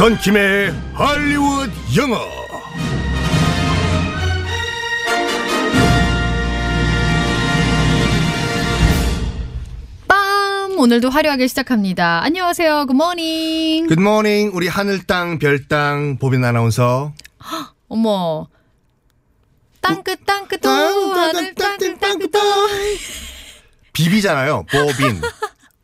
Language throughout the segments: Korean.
썬킴의 할리우드 영어 빰! 오늘도 화려하게 시작합니다. 안녕하세요. Good morning. Good morning 우리 하늘 땅 별땅 보빈 아나운서 어머. 땅끝 땅끝 도 하늘 땅끝 땅끝 도 비비잖아요 보빈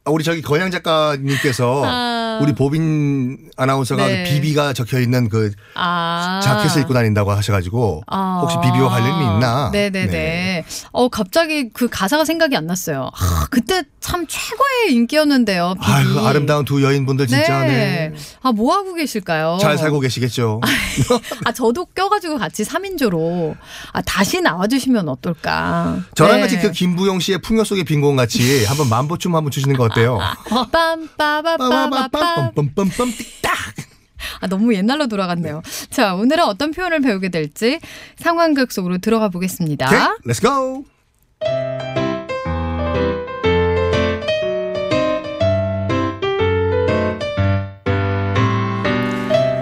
아, 우리 저기 건양 작가님께서 아. 우리 보빈 아나운서가 네. 그 비비가 적혀 있는 그 아. 자켓을 입고 다닌다고 하셔가지고 아. 혹시 비비와 관련이 있나? 네네네. 네. 어, 갑자기 그 가사가 생각이 안 났어요. 아, 그때 참 최고의 인기였는데요. 비비. 아유 아름다운 두 여인분들 진짜 네. 아, 뭐 하고 계실까요? 잘 살고 계시겠죠. 아, 저도 껴가지고 같이 3인조로. 아, 다시 나와주시면 어떨까. 저랑 네. 같이 그 김부영 씨의 풍요 속의 빈곤 같이 한번 맘보 춤 한번 추시는 거 어때요? 빰빠바빠바 빰. 빰 빰빰빰빰 띡딱. 아, 너무 옛날로 돌아갔네요. 자, 오늘은 어떤 표현을 배우게 될지 상황극 속으로 들어가 보겠습니다. Okay, let's go.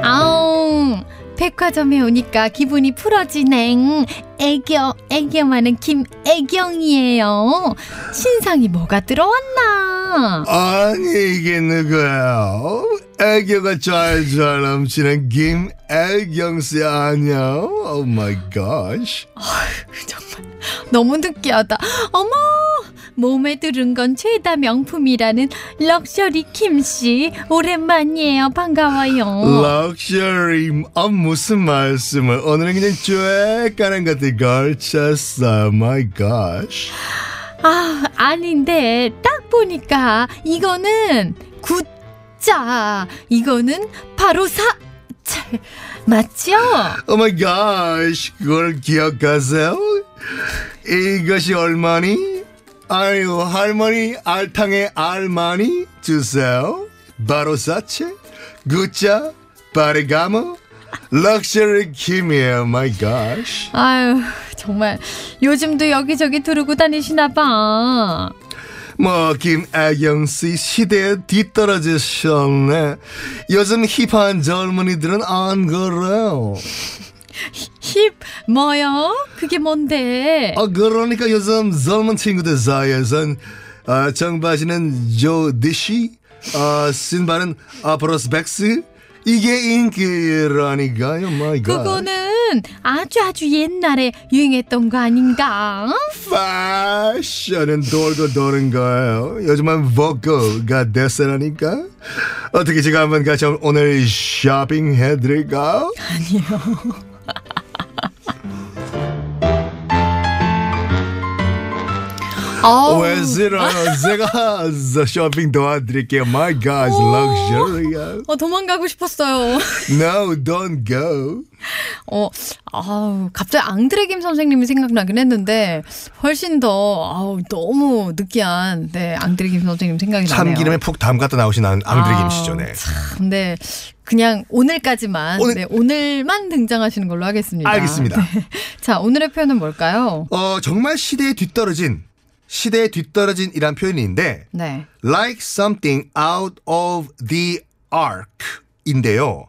아웅, 백화점에 오니까 기분이 풀어지냉. 애교, 애교 많은 김애경이에요. 신상이 뭐가 들어왔나? 아니 이게 누구예요? 애교가 잘 넘치는 김애경 씨 아니야? Oh my God. 정말 너무 느끼하다. 어머! 몸에 두른 건 죄다 명품이라는 럭셔리 김씨. 오랜만이에요. 반가워요. 럭셔리 아 무슨 말씀을 오늘은 그냥 쬐까는 것들 걸쳤어 마이 갓. 아, 아닌데 딱 보니까 이거는 굿자. 이거는 바로 사 차, 맞죠? 오 마이 갓. 그걸 기억하세요? 이것이 얼마니? 아유 할머니 알탕에 알마니 주세요. 바로 사체 구자 바르가모 럭셔리 김이에요 my God. 아유, 정말 요즘도 여기저기 두르고 다니시나 봐. 뭐 김애경 씨 시대에 뒤떨어지셨네. 요즘 hip한 젊은이들은 안 그래요. 힙 뭐요? 그게 뭔데? 아 그러니까 요즘 젊은 친구들 사이에선 아, 청바지는 조다쉬, 아, 신발은 아 프로스펙스 이게 인기라니까요. My God. 그거는 아주 아주 옛날에 유행했던 거 아닌가? 패션은 돌고 도는 거예요. 요즘은 복고가 대세라니까. 어떻게 제가 한번 같이 오늘 쇼핑 해드릴까요? 아우, 왜 싫어요? 제가 쇼핑 도와드릴게요. My God's luxury. 어, 도망가고 싶었어요. No, don't go. 어, 아우, 갑자기 앙드레 김 선생님이 생각나긴 했는데 훨씬 더 아우 너무 느끼한 네 앙드레 김 선생님 생각이 나네요. 참기름에 푹 담갔다 나오신 앙- 앙드레 김 씨죠. 네. 참, 네. 그냥 오늘까지만 오늘- 네, 오늘만 등장하시는 걸로 하겠습니다. 알겠습니다. 네. 자, 오늘의 표현은 뭘까요? 어, 정말 시대에 뒤떨어진, 시대에 뒤떨어진 이란 표현인데, 네. like something out of the ark인데요.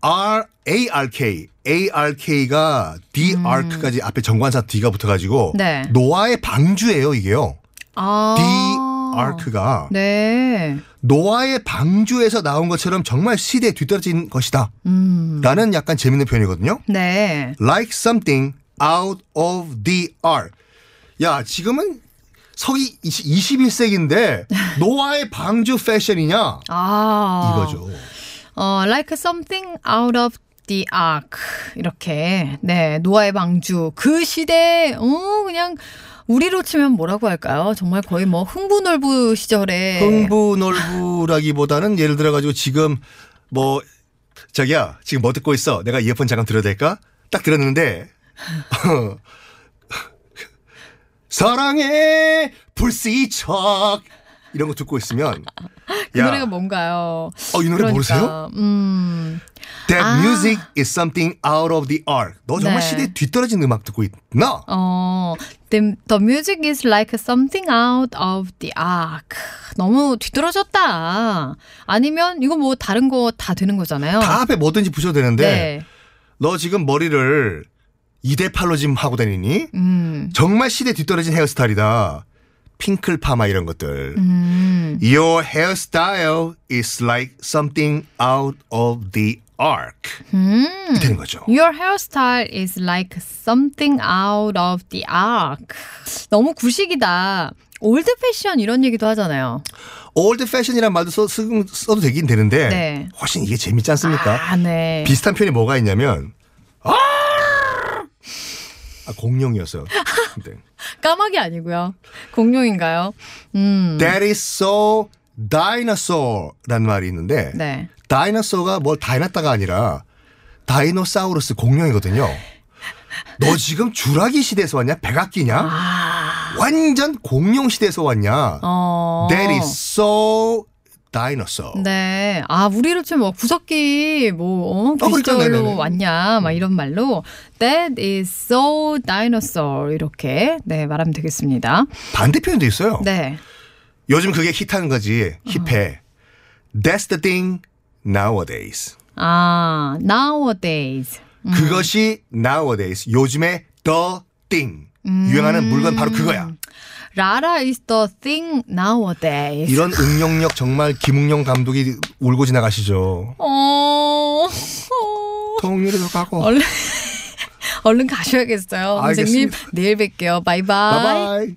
R A R K A R K가 the ark까지 앞에 정관사 D가 붙어가지고 음. 네. 노아의 방주예요 이게요. 아. the ark가 네. 노아의 방주에서 나온 것처럼 정말 시대에 뒤떨어진 것이다. 음. 라는 약간 재밌는 표현이거든요. 네. like something out of the ark. 야, 지금은 서기 21세기인데 노아의 방주 패션이냐? 아. 이거죠. 어, like something out of the ark. 이렇게. 네. 노아의 방주. 그 시대, 어, 그냥 우리로 치면 뭐라고 할까요? 정말 거의 뭐 흥부놀부 시절에. 흥부놀부라기보다는 예를 들어가지고 지금 뭐 자기야 지금 뭐 듣고 있어? 내가 이어폰 잠깐 들어도 될까? 딱 들었는데 사랑의 불시착 이런 거 듣고 있으면 그 노래가 뭔가요? 어, 이 노래 모르세요? 음. That 아. music is something out of the arc. 너 정말 네. 시대에 뒤떨어진 음악 듣고 있나? 어, the, the music is like something out of the ark. 너무 뒤떨어졌다. 아니면 이거 뭐 다른 거 다 되는 거잖아요. 다 앞에 뭐든지 부셔도 되는데 네. 너 지금 머리를 2대 8로 지금 하고 다니니? 음. 정말 시대 뒤떨어진 헤어스타일이다. 핑클 파마 이런 것들. 음. Your hairstyle is like something out of the arc. 음. 이 되는 거죠. Your hairstyle is like something out of the ark. 너무 구식이다. old fashion 이런 얘기도 하잖아요. old fashion이란 말도 써, 쓰, 써도 되긴 되는데 네. 훨씬 이게 재밌지 않습니까? 아, 네. 비슷한 표현이 뭐가 있냐면 아, 아 공룡이었어요. 네. 까마귀 아니고요. 공룡인가요? 음. That is so dinosaur라는 말이 있는데 네. dinosaur가 뭘 다이났다가 아니라 dinosaurus 공룡이거든요. 너 지금 주라기 시대에서 왔냐? 백악기냐? 아. 완전 공룡 시대에서 왔냐? 어. That is so dinosaur. 네. 아, 우리로 치면 뭐 구석기 뭐 어, 그러니까, 귀시절로 네네네. 왔냐 막 이런 말로 That is so dinosaur 이렇게 네 말하면 되겠습니다. 반대 표현도 있어요. 네. 요즘 그게 힙하는 거지. 힙해. That's the thing nowadays. 아 nowadays. 그것이 nowadays. 요즘에 the thing. 유행하는 물건 바로 그거야. 라라 is the thing nowadays. 이런 응용력 정말 김웅영 감독이 울고 지나가시죠. 어. 통일에도 가고. 얼른 얼른 가셔야겠어요. 선생님 알겠습니다. 내일 뵐게요. 바이바이. 바이바이.